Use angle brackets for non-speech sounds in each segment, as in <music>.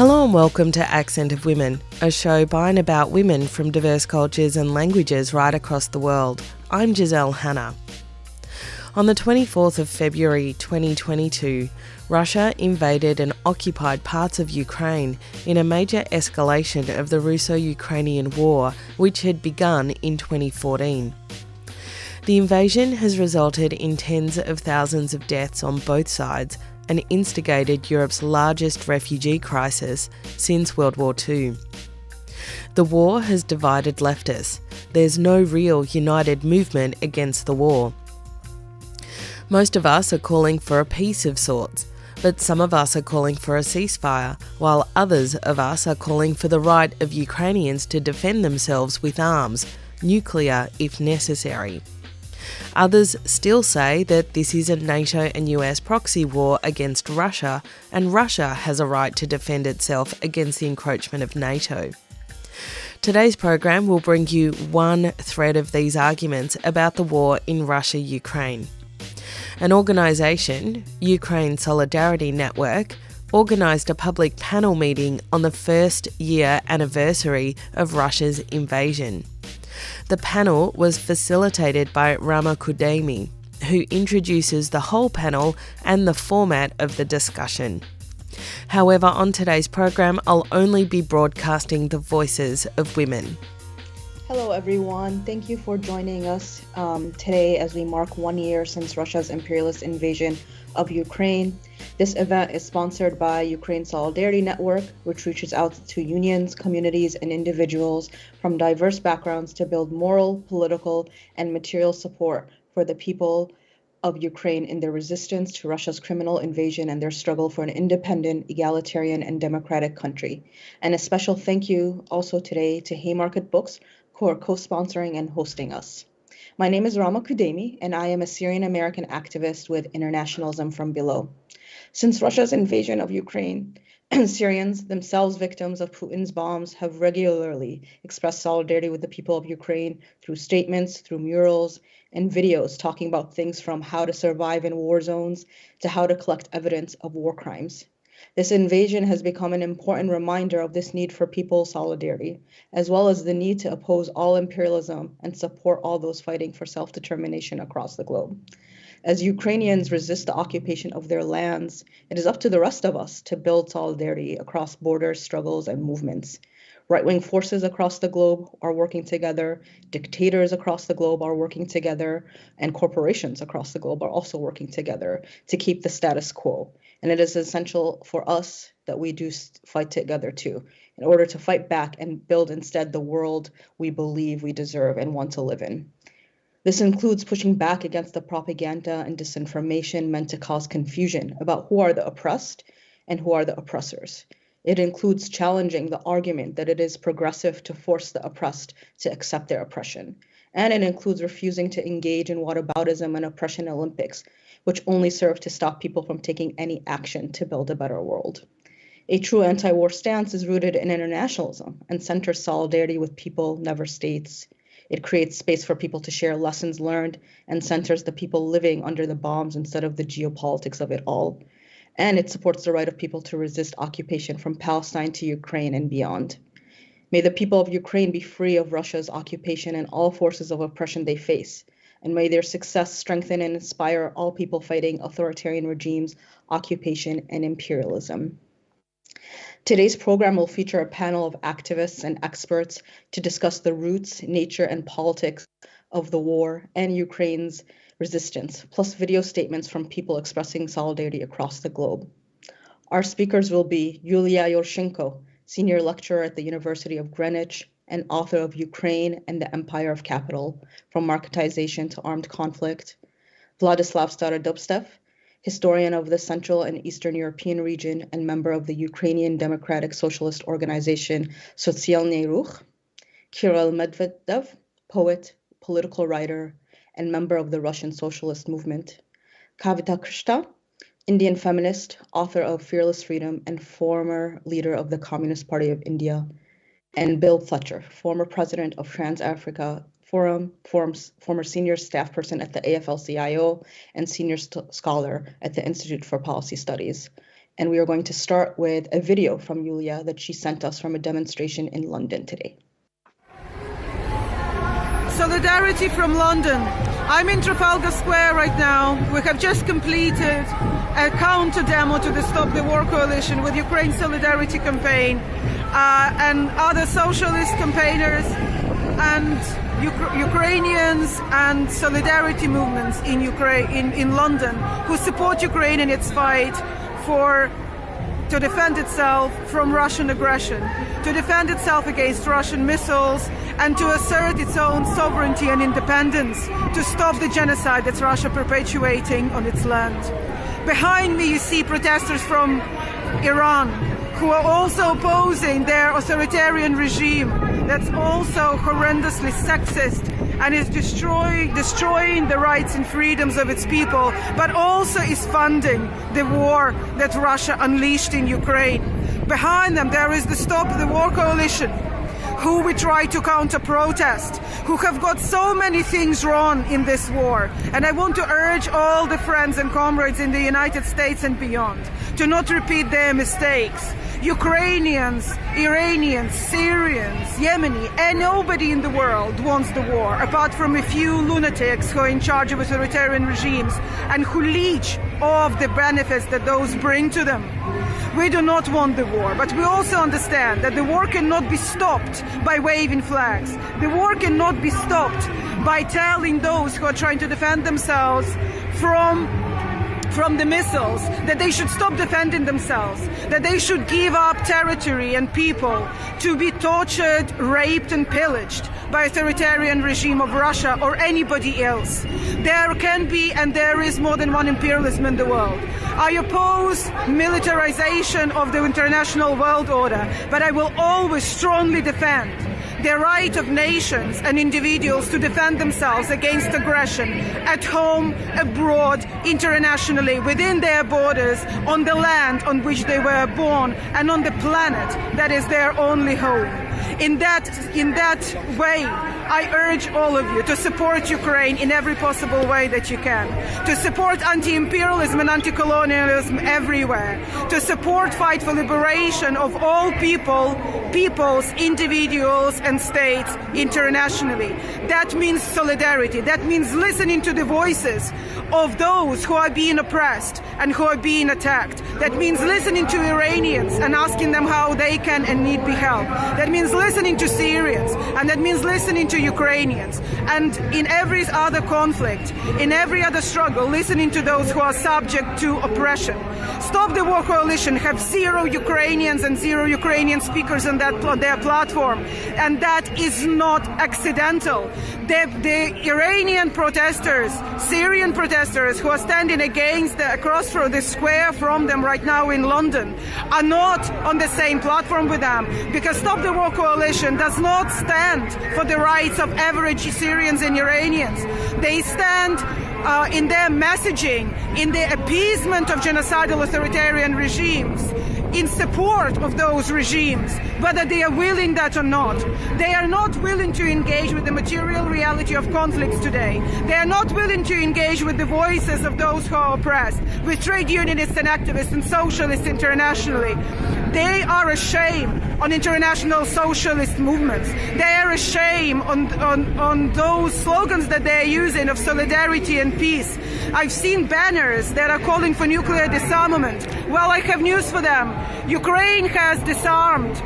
Hello and welcome to Accent of Women, a show by and about women from diverse cultures and languages right across the world. I'm Giselle Hanna. On the 24th of February 2022, Russia invaded and occupied parts of Ukraine in a major escalation of the Russo Ukrainian War, which had begun in 2014. The invasion has resulted in tens of thousands of deaths on both sides and instigated Europe's largest refugee crisis since World War II. The war has divided leftists. There's no real united movement against the war. Most of us are calling for a peace of sorts, but some of us are calling for a ceasefire, while others of us are calling for the right of Ukrainians to defend themselves with arms, nuclear if necessary. Others still say that this is a NATO and US proxy war against Russia, and Russia has a right to defend itself against the encroachment of NATO. Today's program will bring you one thread of these arguments about the war in Russia Ukraine. An organisation, Ukraine Solidarity Network, organised a public panel meeting on the first year anniversary of Russia's invasion. The panel was facilitated by Ramah Kudaimi, who introduces the whole panel and the format of the discussion. However, on today's program, I'll only be broadcasting the voices of women. Hello, everyone. Thank you for joining us um, today as we mark one year since Russia's imperialist invasion of Ukraine. This event is sponsored by Ukraine Solidarity Network, which reaches out to unions, communities, and individuals from diverse backgrounds to build moral, political, and material support for the people of Ukraine in their resistance to Russia's criminal invasion and their struggle for an independent, egalitarian, and democratic country. And a special thank you also today to Haymarket Books, who are co sponsoring and hosting us. My name is Ramah Kudaimi, and I am a Syrian American activist with Internationalism from Below. Since Russia's invasion of Ukraine, <clears throat> Syrians, themselves victims of Putin's bombs, have regularly expressed solidarity with the people of Ukraine through statements, through murals, and videos talking about things from how to survive in war zones to how to collect evidence of war crimes. This invasion has become an important reminder of this need for people solidarity, as well as the need to oppose all imperialism and support all those fighting for self determination across the globe. As Ukrainians resist the occupation of their lands, it is up to the rest of us to build solidarity across borders, struggles, and movements. Right wing forces across the globe are working together, dictators across the globe are working together, and corporations across the globe are also working together to keep the status quo. And it is essential for us that we do fight together too, in order to fight back and build instead the world we believe we deserve and want to live in. This includes pushing back against the propaganda and disinformation meant to cause confusion about who are the oppressed and who are the oppressors. It includes challenging the argument that it is progressive to force the oppressed to accept their oppression. And it includes refusing to engage in whataboutism and oppression Olympics which only serve to stop people from taking any action to build a better world. A true anti war stance is rooted in internationalism and centers solidarity with people, never states. It creates space for people to share lessons learned and centers the people living under the bombs instead of the geopolitics of it all. And it supports the right of people to resist occupation from Palestine to Ukraine and beyond. May the people of Ukraine be free of Russia's occupation and all forces of oppression they face and may their success strengthen and inspire all people fighting authoritarian regimes, occupation, and imperialism. Today's program will feature a panel of activists and experts to discuss the roots, nature, and politics of the war and Ukraine's resistance, plus video statements from people expressing solidarity across the globe. Our speakers will be Yulia Yurchenko, senior lecturer at the University of Greenwich, and author of Ukraine and the Empire of Capital From Marketization to Armed Conflict. Vladislav Starodubtsev, historian of the Central and Eastern European region and member of the Ukrainian Democratic Socialist Organization Sotsialnyi Rukh. Kirill Medvedev, poet, political writer, and member of the Russian Socialist Movement. Kavita Krishnan, Indian feminist, author of Fearless Freedom, and former leader of the Communist Party of India and Bill Fletcher, former president of Trans Africa Forum, former senior staff person at the AFL CIO, and senior scholar at the Institute for Policy Studies. And we are going to start with a video from Yulia that she sent us from a demonstration in London today. Solidarity from London. I'm in Trafalgar Square right now. We have just completed a counter demo to the Stop the War Coalition with Ukraine Solidarity Campaign uh, and other socialist campaigners and Ukrainians and solidarity movements in Ukraine, in, in London, who support Ukraine in its fight for to defend itself from Russian aggression, to defend itself against Russian missiles, and to assert its own sovereignty and independence, to stop the genocide that Russia perpetuating on its land. Behind me, you see protesters from Iran who are also opposing their authoritarian regime that's also horrendously sexist and is destroying destroying the rights and freedoms of its people, but also is funding the war that Russia unleashed in Ukraine. Behind them, there is the Stop the War Coalition, who we try to counter protest, who have got so many things wrong in this war. And I want to urge all the friends and comrades in the United States and beyond to not repeat their mistakes. Ukrainians, Iranians, Syrians, Yemeni, and nobody in the world wants the war apart from a few lunatics who are in charge of authoritarian regimes and who leech off the benefits that those bring to them. We do not want the war, but we also understand that the war cannot be stopped by waving flags. The war cannot be stopped by telling those who are trying to defend themselves from from the missiles, that they should stop defending themselves, that they should give up territory and people to be tortured, raped and pillaged by authoritarian regime of Russia or anybody else. There can be and there is more than one imperialism in the world. I oppose militarization of the international world order, but I will always strongly defend the right of nations and individuals to defend themselves against aggression at home, abroad, internationally, within their borders, on the land on which they were born, and on the planet that is their only home. In that, in that way, I urge all of you to support Ukraine in every possible way that you can, to support anti-imperialism and anti-colonialism everywhere, to support fight for liberation of all people, peoples, individuals and states internationally. That means solidarity. That means listening to the voices of those who are being oppressed and who are being attacked. That means listening to Iranians and asking them how they can and need be helped. That means listening to Syrians and that means listening to Ukrainians. And in every other conflict, in every other struggle, listening to those who are subject to oppression. Stop the War Coalition have zero Ukrainians and zero Ukrainian speakers on that on their platform, and that is not accidental. The, the Iranian protesters, Syrian protesters who are standing against the, across from the square from them right now in London are not on the same platform with them because Stop the War Coalition does not stand for the of average Syrians and Iranians. They stand uh, in their messaging, in the appeasement of genocidal authoritarian regimes, in support of those regimes, whether they are willing that or not. They are not willing to engage with the material reality of conflicts today. They are not willing to engage with the voices of those who are oppressed, with trade unionists and activists and socialists internationally. They are a shame on international socialist movements. They are a shame on, on, on those slogans that they are using of solidarity and peace. I've seen banners that are calling for nuclear disarmament. Well, I have news for them. Ukraine has disarmed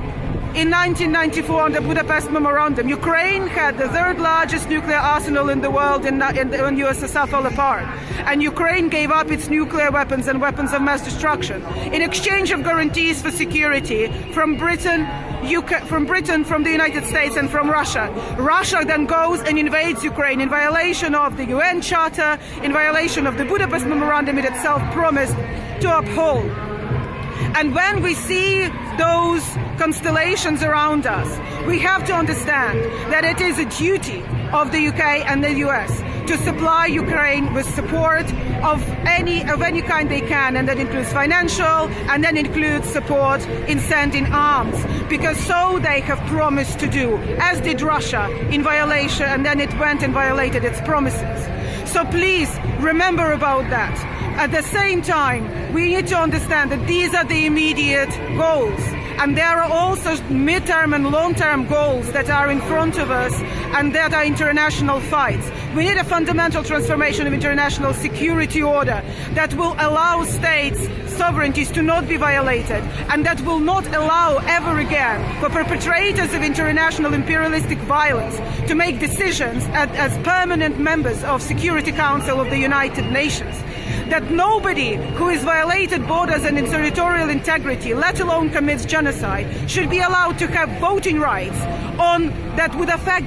in 1994 on the Budapest Memorandum. Ukraine had the third largest nuclear arsenal in the world in, in, when USSR fell apart. And Ukraine gave up its nuclear weapons and weapons of mass destruction in exchange of guarantees for security from Britain, UK, from Britain, from the United States, and from Russia. Russia then goes and invades Ukraine in violation of the UN Charter, in violation of the Budapest Memorandum it itself promised to uphold. And when we see those constellations around us, we have to understand that it is a duty of the UK and the US to supply Ukraine with support of any of any kind they can, and that includes financial, and then includes support in sending arms, because so they have promised to do, as did Russia in violation, and then it went and violated its promises. So please remember about that. At the same time, we need to understand that these are the immediate goals. And there are also midterm and long-term goals that are in front of us and that are international fights. We need a fundamental transformation of international security order that will allow states sovereignties to not be violated and that will not allow ever again for perpetrators of international imperialistic violence to make decisions as, permanent members of Security Council of the United Nations. That nobody who has violated borders and territorial integrity, let alone commits genocide, should be allowed to have voting rights on that would affect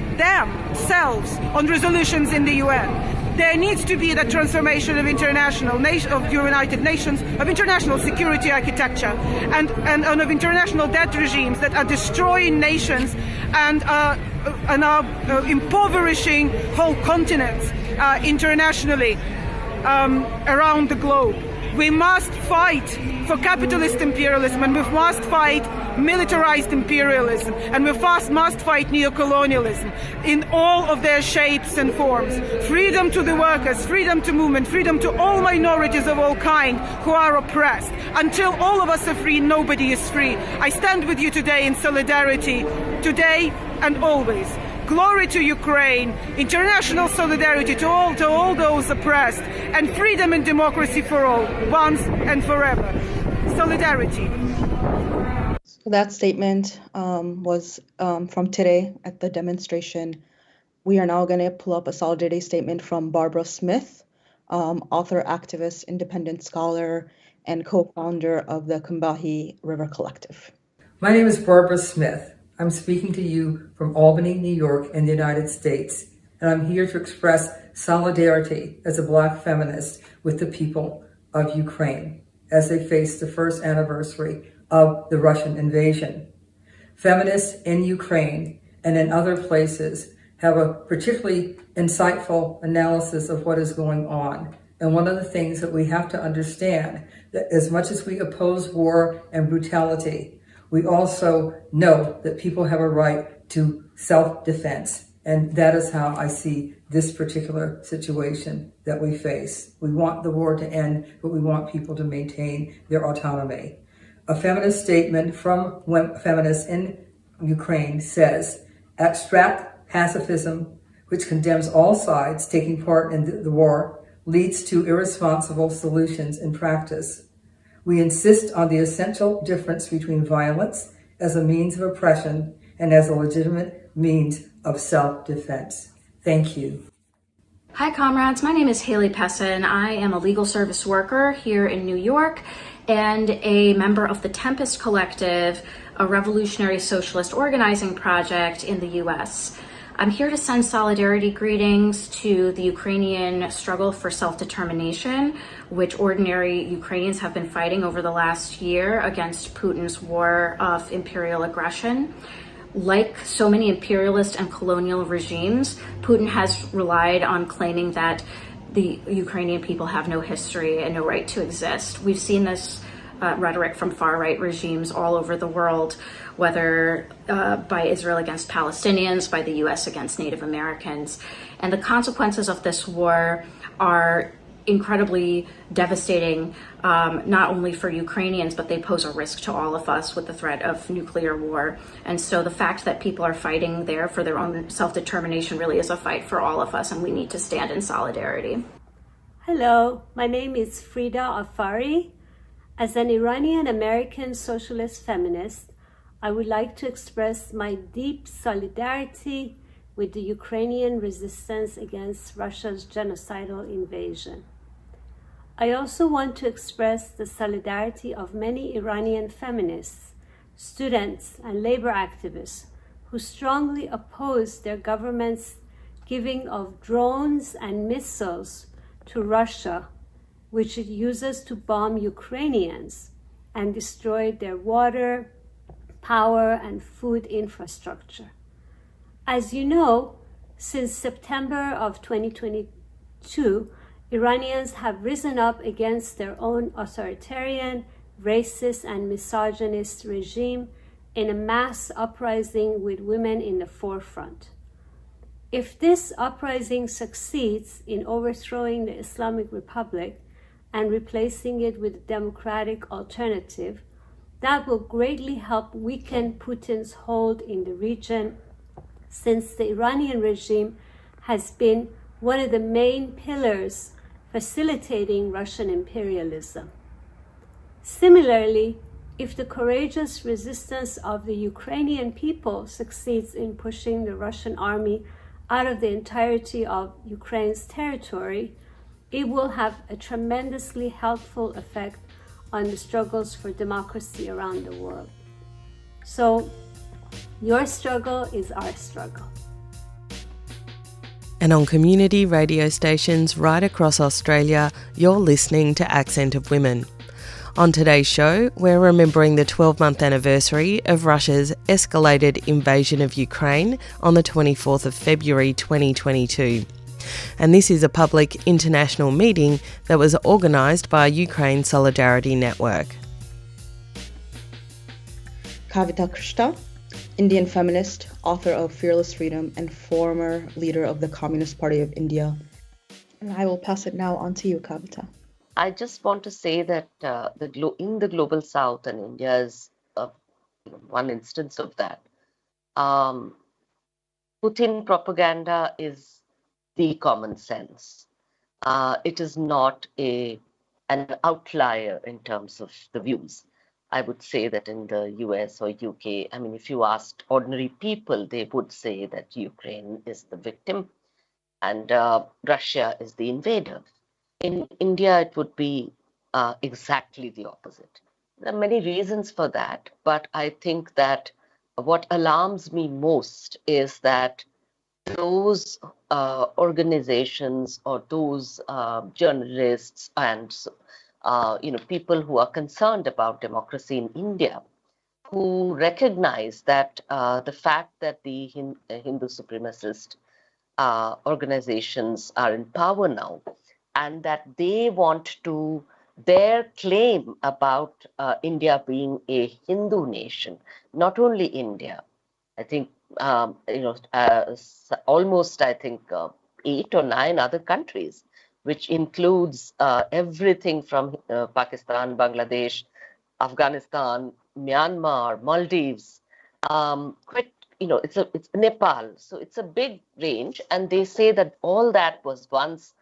themselves on resolutions in the UN there needs to be the transformation of international nation, of United Nations, of international security architecture, and, and, and of international debt regimes that are destroying nations and, uh, and are uh, impoverishing whole continents uh, internationally um, around the globe. We must fight for capitalist imperialism and we must fight militarized imperialism and we fast must fight neocolonialism in all of their shapes and forms. Freedom to the workers, freedom to movement, freedom to all minorities of all kind who are oppressed. Until all of us are free, nobody is free. I stand with you today in solidarity, today and always. Glory to Ukraine, international solidarity to all, to all those oppressed, and freedom and democracy for all, once and forever. Solidarity. So that statement um, was um, from today at the demonstration. We are now going to pull up a solidarity statement from Barbara Smith, um, author, activist, independent scholar, and co founder of the Combahee River Collective. My name is Barbara Smith. I'm speaking to you from Albany, New York, in the United States, and I'm here to express solidarity as a Black feminist with the people of Ukraine as they face the first anniversary of the Russian invasion. Feminists in Ukraine and in other places have a particularly insightful analysis of what is going on. And one of the things that we have to understand that as much as we oppose war and brutality, we also know that people have a right to self-defense. And that is how I see this particular situation that we face. We want the war to end, but we want people to maintain their autonomy. A feminist statement from feminists in Ukraine says, abstract pacifism, which condemns all sides taking part in the war, leads to irresponsible solutions in practice. We insist on the essential difference between violence as a means of oppression and as a legitimate means of self-defense. Thank you. Hi, comrades. My name is Haley Pessin. I am a legal service worker here in New York and a member of the Tempest Collective, a revolutionary socialist organizing project in the US. I'm here to send solidarity greetings to the Ukrainian struggle for self-determination, which ordinary Ukrainians have been fighting over the last year against Putin's war of imperial aggression. Like so many imperialist and colonial regimes, Putin has relied on claiming that the Ukrainian people have no history and no right to exist. We've seen this uh, rhetoric from far right regimes all over the world, whether uh, by Israel against Palestinians, by the US against Native Americans. And the consequences of this war are incredibly devastating, um, not only for Ukrainians, but they pose a risk to all of us with the threat of nuclear war. And so the fact that people are fighting there for their own self determination really is a fight for all of us, and we need to stand in solidarity. Hello, my name is Frieda Afary. As an Iranian American socialist feminist, I would like to express my deep solidarity with the Ukrainian resistance against Russia's genocidal invasion. I also want to express the solidarity of many Iranian feminists, students, and labor activists who strongly oppose their government's giving of drones and missiles to Russia which it uses to bomb Ukrainians and destroy their water, power, and food infrastructure. As you know, since September of 2022, Iranians have risen up against their own authoritarian, racist, and misogynist regime in a mass uprising with women in the forefront. If this uprising succeeds in overthrowing the Islamic Republic, and replacing it with a democratic alternative, that will greatly help weaken Putin's hold in the region since the Iranian regime has been one of the main pillars facilitating Russian imperialism. Similarly, if the courageous resistance of the Ukrainian people succeeds in pushing the Russian army out of the entirety of Ukraine's territory, it will have a tremendously helpful effect on the struggles for democracy around the world. So, your struggle is our struggle. And on community radio stations right across Australia, you're listening to Accent of Women. On today's show, we're remembering the 12 month anniversary of Russia's escalated invasion of Ukraine on the 24th of February 2022. And this is a public international meeting that was organised by Ukraine Solidarity Network. Kavita Krishnan, Indian feminist, author of Fearless Freedom, and former leader of the Communist Party of India. And I will pass it now on to you, Kavita. I just want to say that uh, the glo- in the global south, and India is uh, one instance of that. Um, Putin propaganda is the common sense. Uh, it is not a an outlier in terms of the views. I would say that in the US or UK, I mean, if you asked ordinary people, they would say that Ukraine is the victim and uh, Russia is the invader. In India, it would be uh, exactly the opposite. There are many reasons for that, but I think that what alarms me most is that those uh, organizations or those uh, journalists and uh, you know people who are concerned about democracy in India, who recognize that uh, the fact that the Hindu supremacist uh, organizations are in power now and that they want to their claim about uh, India being a Hindu nation, not only India. I think um, you know uh, almost I think uh, eight or nine other countries, which includes uh, everything from uh, Pakistan, Bangladesh, Afghanistan, Myanmar, Maldives. Um, quite, you know, it's a it's Nepal, so it's a big range, and they say that all that was once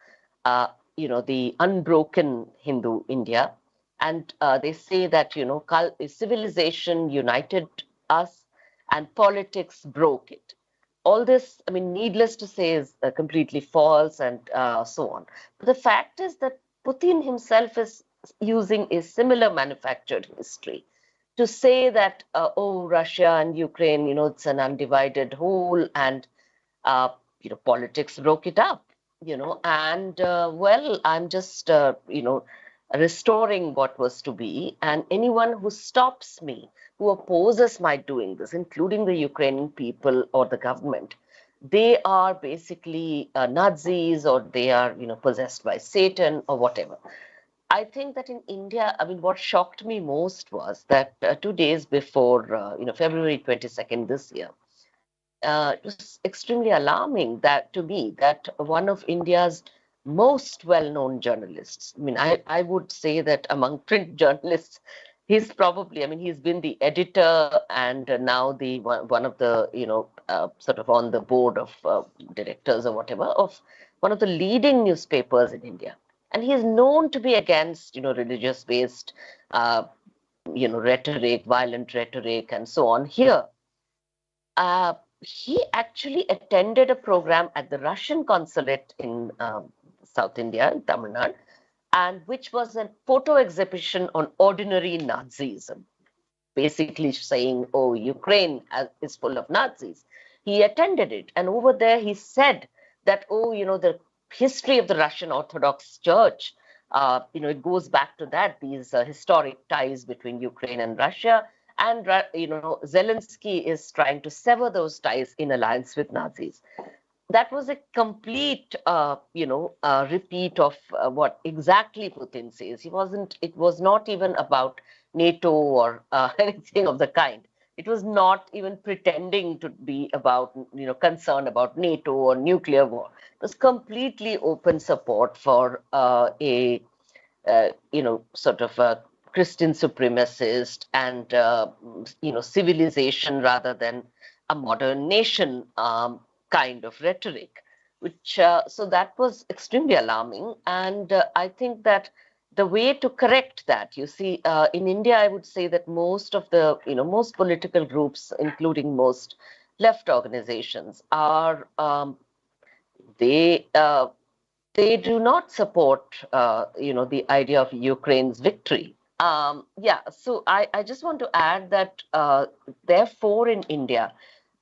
uh, you know the unbroken Hindu India, and uh, they say that you know civilization united us and politics broke it. All this, I mean, needless to say, is uh, completely false and uh, so on. But the fact is that Putin himself is using a similar manufactured history to say that uh, oh Russia and Ukraine, you know, it's an undivided whole, and uh, you know politics broke it up you know, and uh, well, I'm just, uh, you know, restoring what was to be. And anyone who stops me, who opposes my doing this, including the Ukrainian people or the government, they are basically uh, Nazis or they are, you know, possessed by Satan or whatever. I think that in India, I mean, what shocked me most was that uh, two days before, uh, you know, February 22nd this year, uh, it was extremely alarming that to me that one of India's most well-known journalists. I mean, I, I would say that among <laughs> print journalists, he's probably. I mean, he's been the editor and now the one of the you know uh, sort of on the board of uh, directors or whatever of one of the leading newspapers in India, and he is known to be against you know religious-based. Uh, you know, rhetoric, violent rhetoric, and so on. Here, uh, he actually attended a program at the Russian consulate in um, South India, in Tamil Nadu, and which was a photo exhibition on ordinary Nazism, basically saying, oh, Ukraine is full of Nazis. He attended it, and over there he said that, oh, you know, the history of the Russian Orthodox Church, uh, you know, it goes back to that, these uh, historic ties between Ukraine and Russia and you know Zelensky is trying to sever those ties in alliance with Nazis. That was a complete, uh, you know, uh, repeat of uh, what exactly Putin says. He wasn't. It was not even about NATO or uh, <laughs> anything of the kind. It was not even pretending to be about, you know, concern about NATO or nuclear war. It was completely open support for uh, a uh, you know, sort of a Christian supremacist and, you know, civilization rather than a modern nation um, kind of rhetoric, which, uh, so that was extremely alarming. And uh, I think that the way to correct that, you see, uh, in India, I would say that most of the, you know, most political groups, including most left organizations, are um, they uh, they do not support, uh, you know, the idea of Ukraine's victory. Um, yeah, so I, I just want to add that, uh, therefore, in India,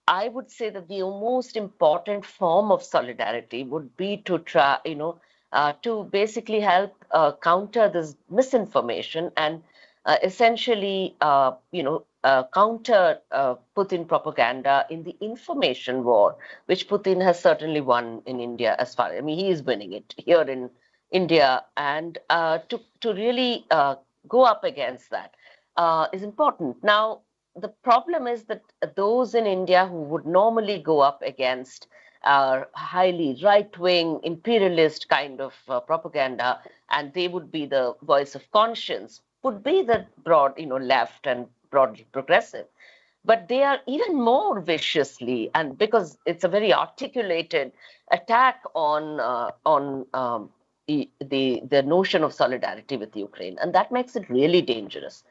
I would say that the most important form of solidarity would be to try, you know, uh, to basically help uh, counter this misinformation and uh, essentially, uh, you know, uh, counter uh, Putin propaganda in the information war, which Putin has certainly won in India as far. I mean, he is winning it here in India, and to to really go up against that is important. Now, the problem is that those in India who would normally go up against our highly right-wing imperialist kind of propaganda, and they would be the voice of conscience, would be the broad, you know, left and broadly progressive. But they are even more viciously, and because it's a very articulated attack on uh, on um, the the notion of solidarity with Ukraine, and that makes it really dangerous.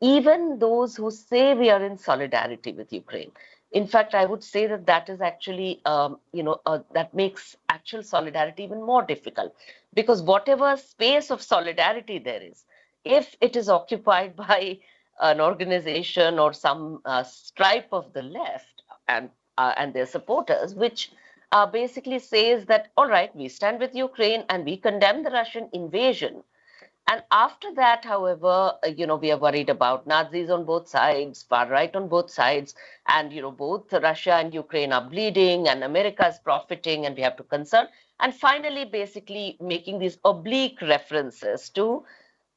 Even those who say we are in solidarity with Ukraine, in fact, I would say that that is actually, um, you know, uh, that makes actual solidarity even more difficult because whatever space of solidarity there is, if it is occupied <laughs> by an organization or some uh, stripe of the left and uh, and their supporters, which uh, basically says that all right, we stand with Ukraine and we condemn the Russian invasion. And after that, however, uh, you know, we are worried about Nazis on both sides, far right on both sides, and you know, both Russia and Ukraine are bleeding, and America is profiting, and we have to concern. And finally, basically making these oblique references to,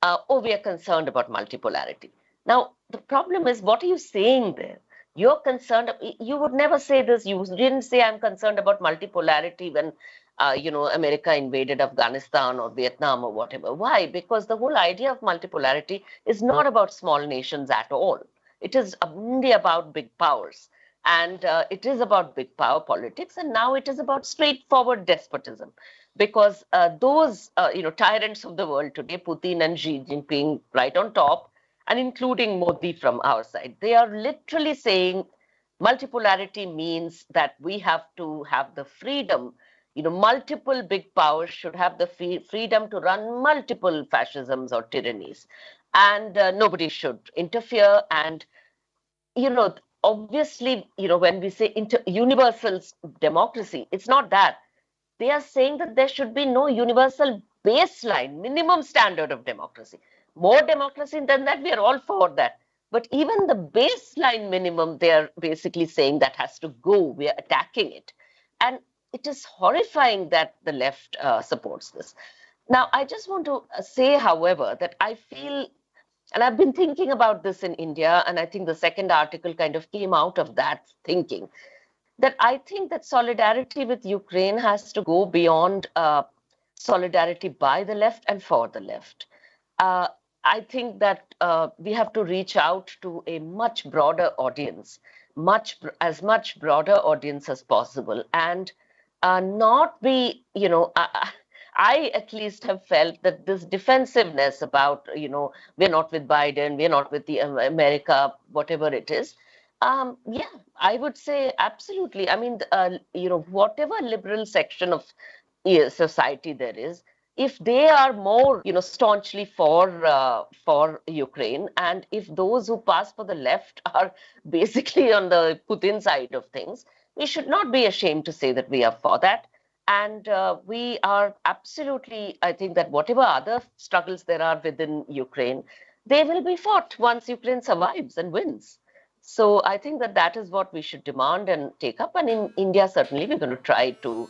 uh, oh, we are concerned about multipolarity. Now, the problem is, what are you saying there? You're concerned, you would never say this. You didn't say, I'm concerned about multipolarity when, uh, you know, America invaded Afghanistan or Vietnam or whatever. Why? Because the whole idea of multipolarity is not about small nations at all. It is only about big powers. And uh, it is about big power politics. And now it is about straightforward despotism because uh, those uh, you know tyrants of the world today, Putin and Xi Jinping, right on top, and including Modi from our side. They are literally saying multipolarity means that we have to have the freedom. You know, multiple big powers should have the freedom to run multiple fascisms or tyrannies, and uh, nobody should interfere. And you know, obviously, you know, when we say inter- universal democracy, it's not that. They are saying that there should be no universal baseline, minimum standard of democracy more democracy than that, we are all for that. But even the baseline minimum, they are basically saying that has to go. We are attacking it. And it is horrifying that the left uh, supports this. Now, I just want to uh, say, however, that I feel, and I've been thinking about this in India, and I think the second article kind of came out of that thinking, that I think that solidarity with Ukraine has to go beyond uh, solidarity by the left and for the left. Uh, I think that uh, we have to reach out to a much broader audience, much as much broader audience as possible, and uh, not be, you know, I, I at least have felt that this defensiveness about, you know, we're not with Biden, we're not with the America, whatever it is. Um, yeah, I would say absolutely. I mean, uh, you know, whatever liberal section of society there is, if they are more you know staunchly for uh, for ukraine and if those who pass for the left <laughs> are basically on the putin side of things we should not be ashamed to say that we are for that and uh, we are absolutely i think that whatever other struggles there are within ukraine they will be fought once ukraine survives and wins So I think that that is what we should demand and take up. And in India, certainly, we're going to try to.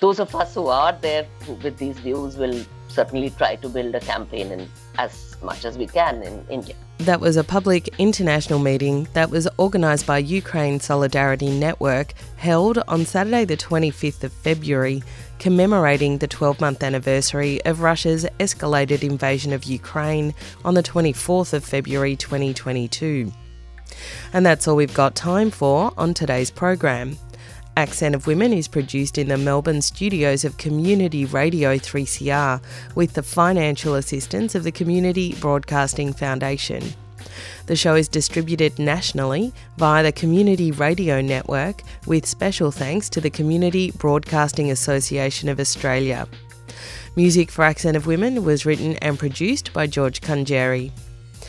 Those of us who are there with these views will certainly try to build a campaign in as much as we can in India. That was a public international meeting that was organised by Ukraine Solidarity Network, held on Saturday, the 25th of February, commemorating the 12 month anniversary of Russia's escalated invasion of Ukraine on the 24th of February 2022. And that's all we've got time for on today's program. Accent of Women is produced in the Melbourne studios of Community Radio 3CR with the financial assistance of the Community Broadcasting Foundation. The show is distributed nationally via the Community Radio Network with special thanks to the Community Broadcasting Association of Australia. Music for Accent of Women was written and produced by George Kunjeri.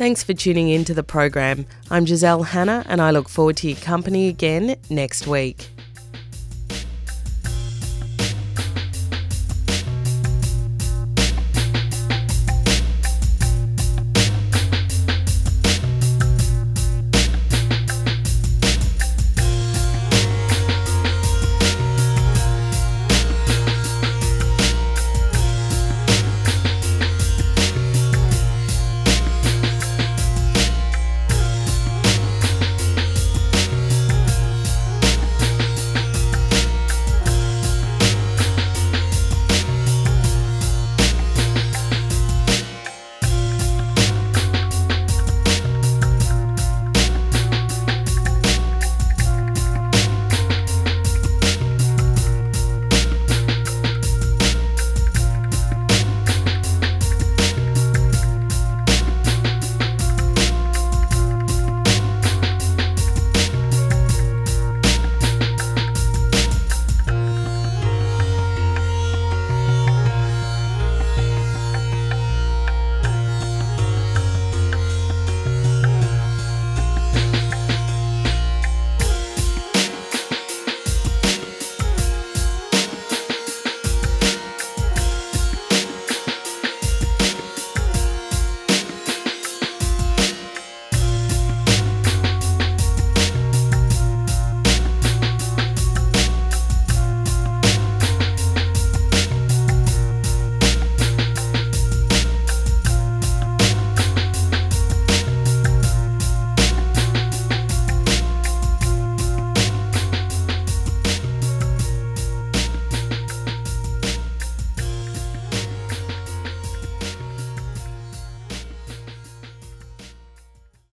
Thanks for tuning in to the program. I'm Giselle Hanna and I look forward to your company again next week.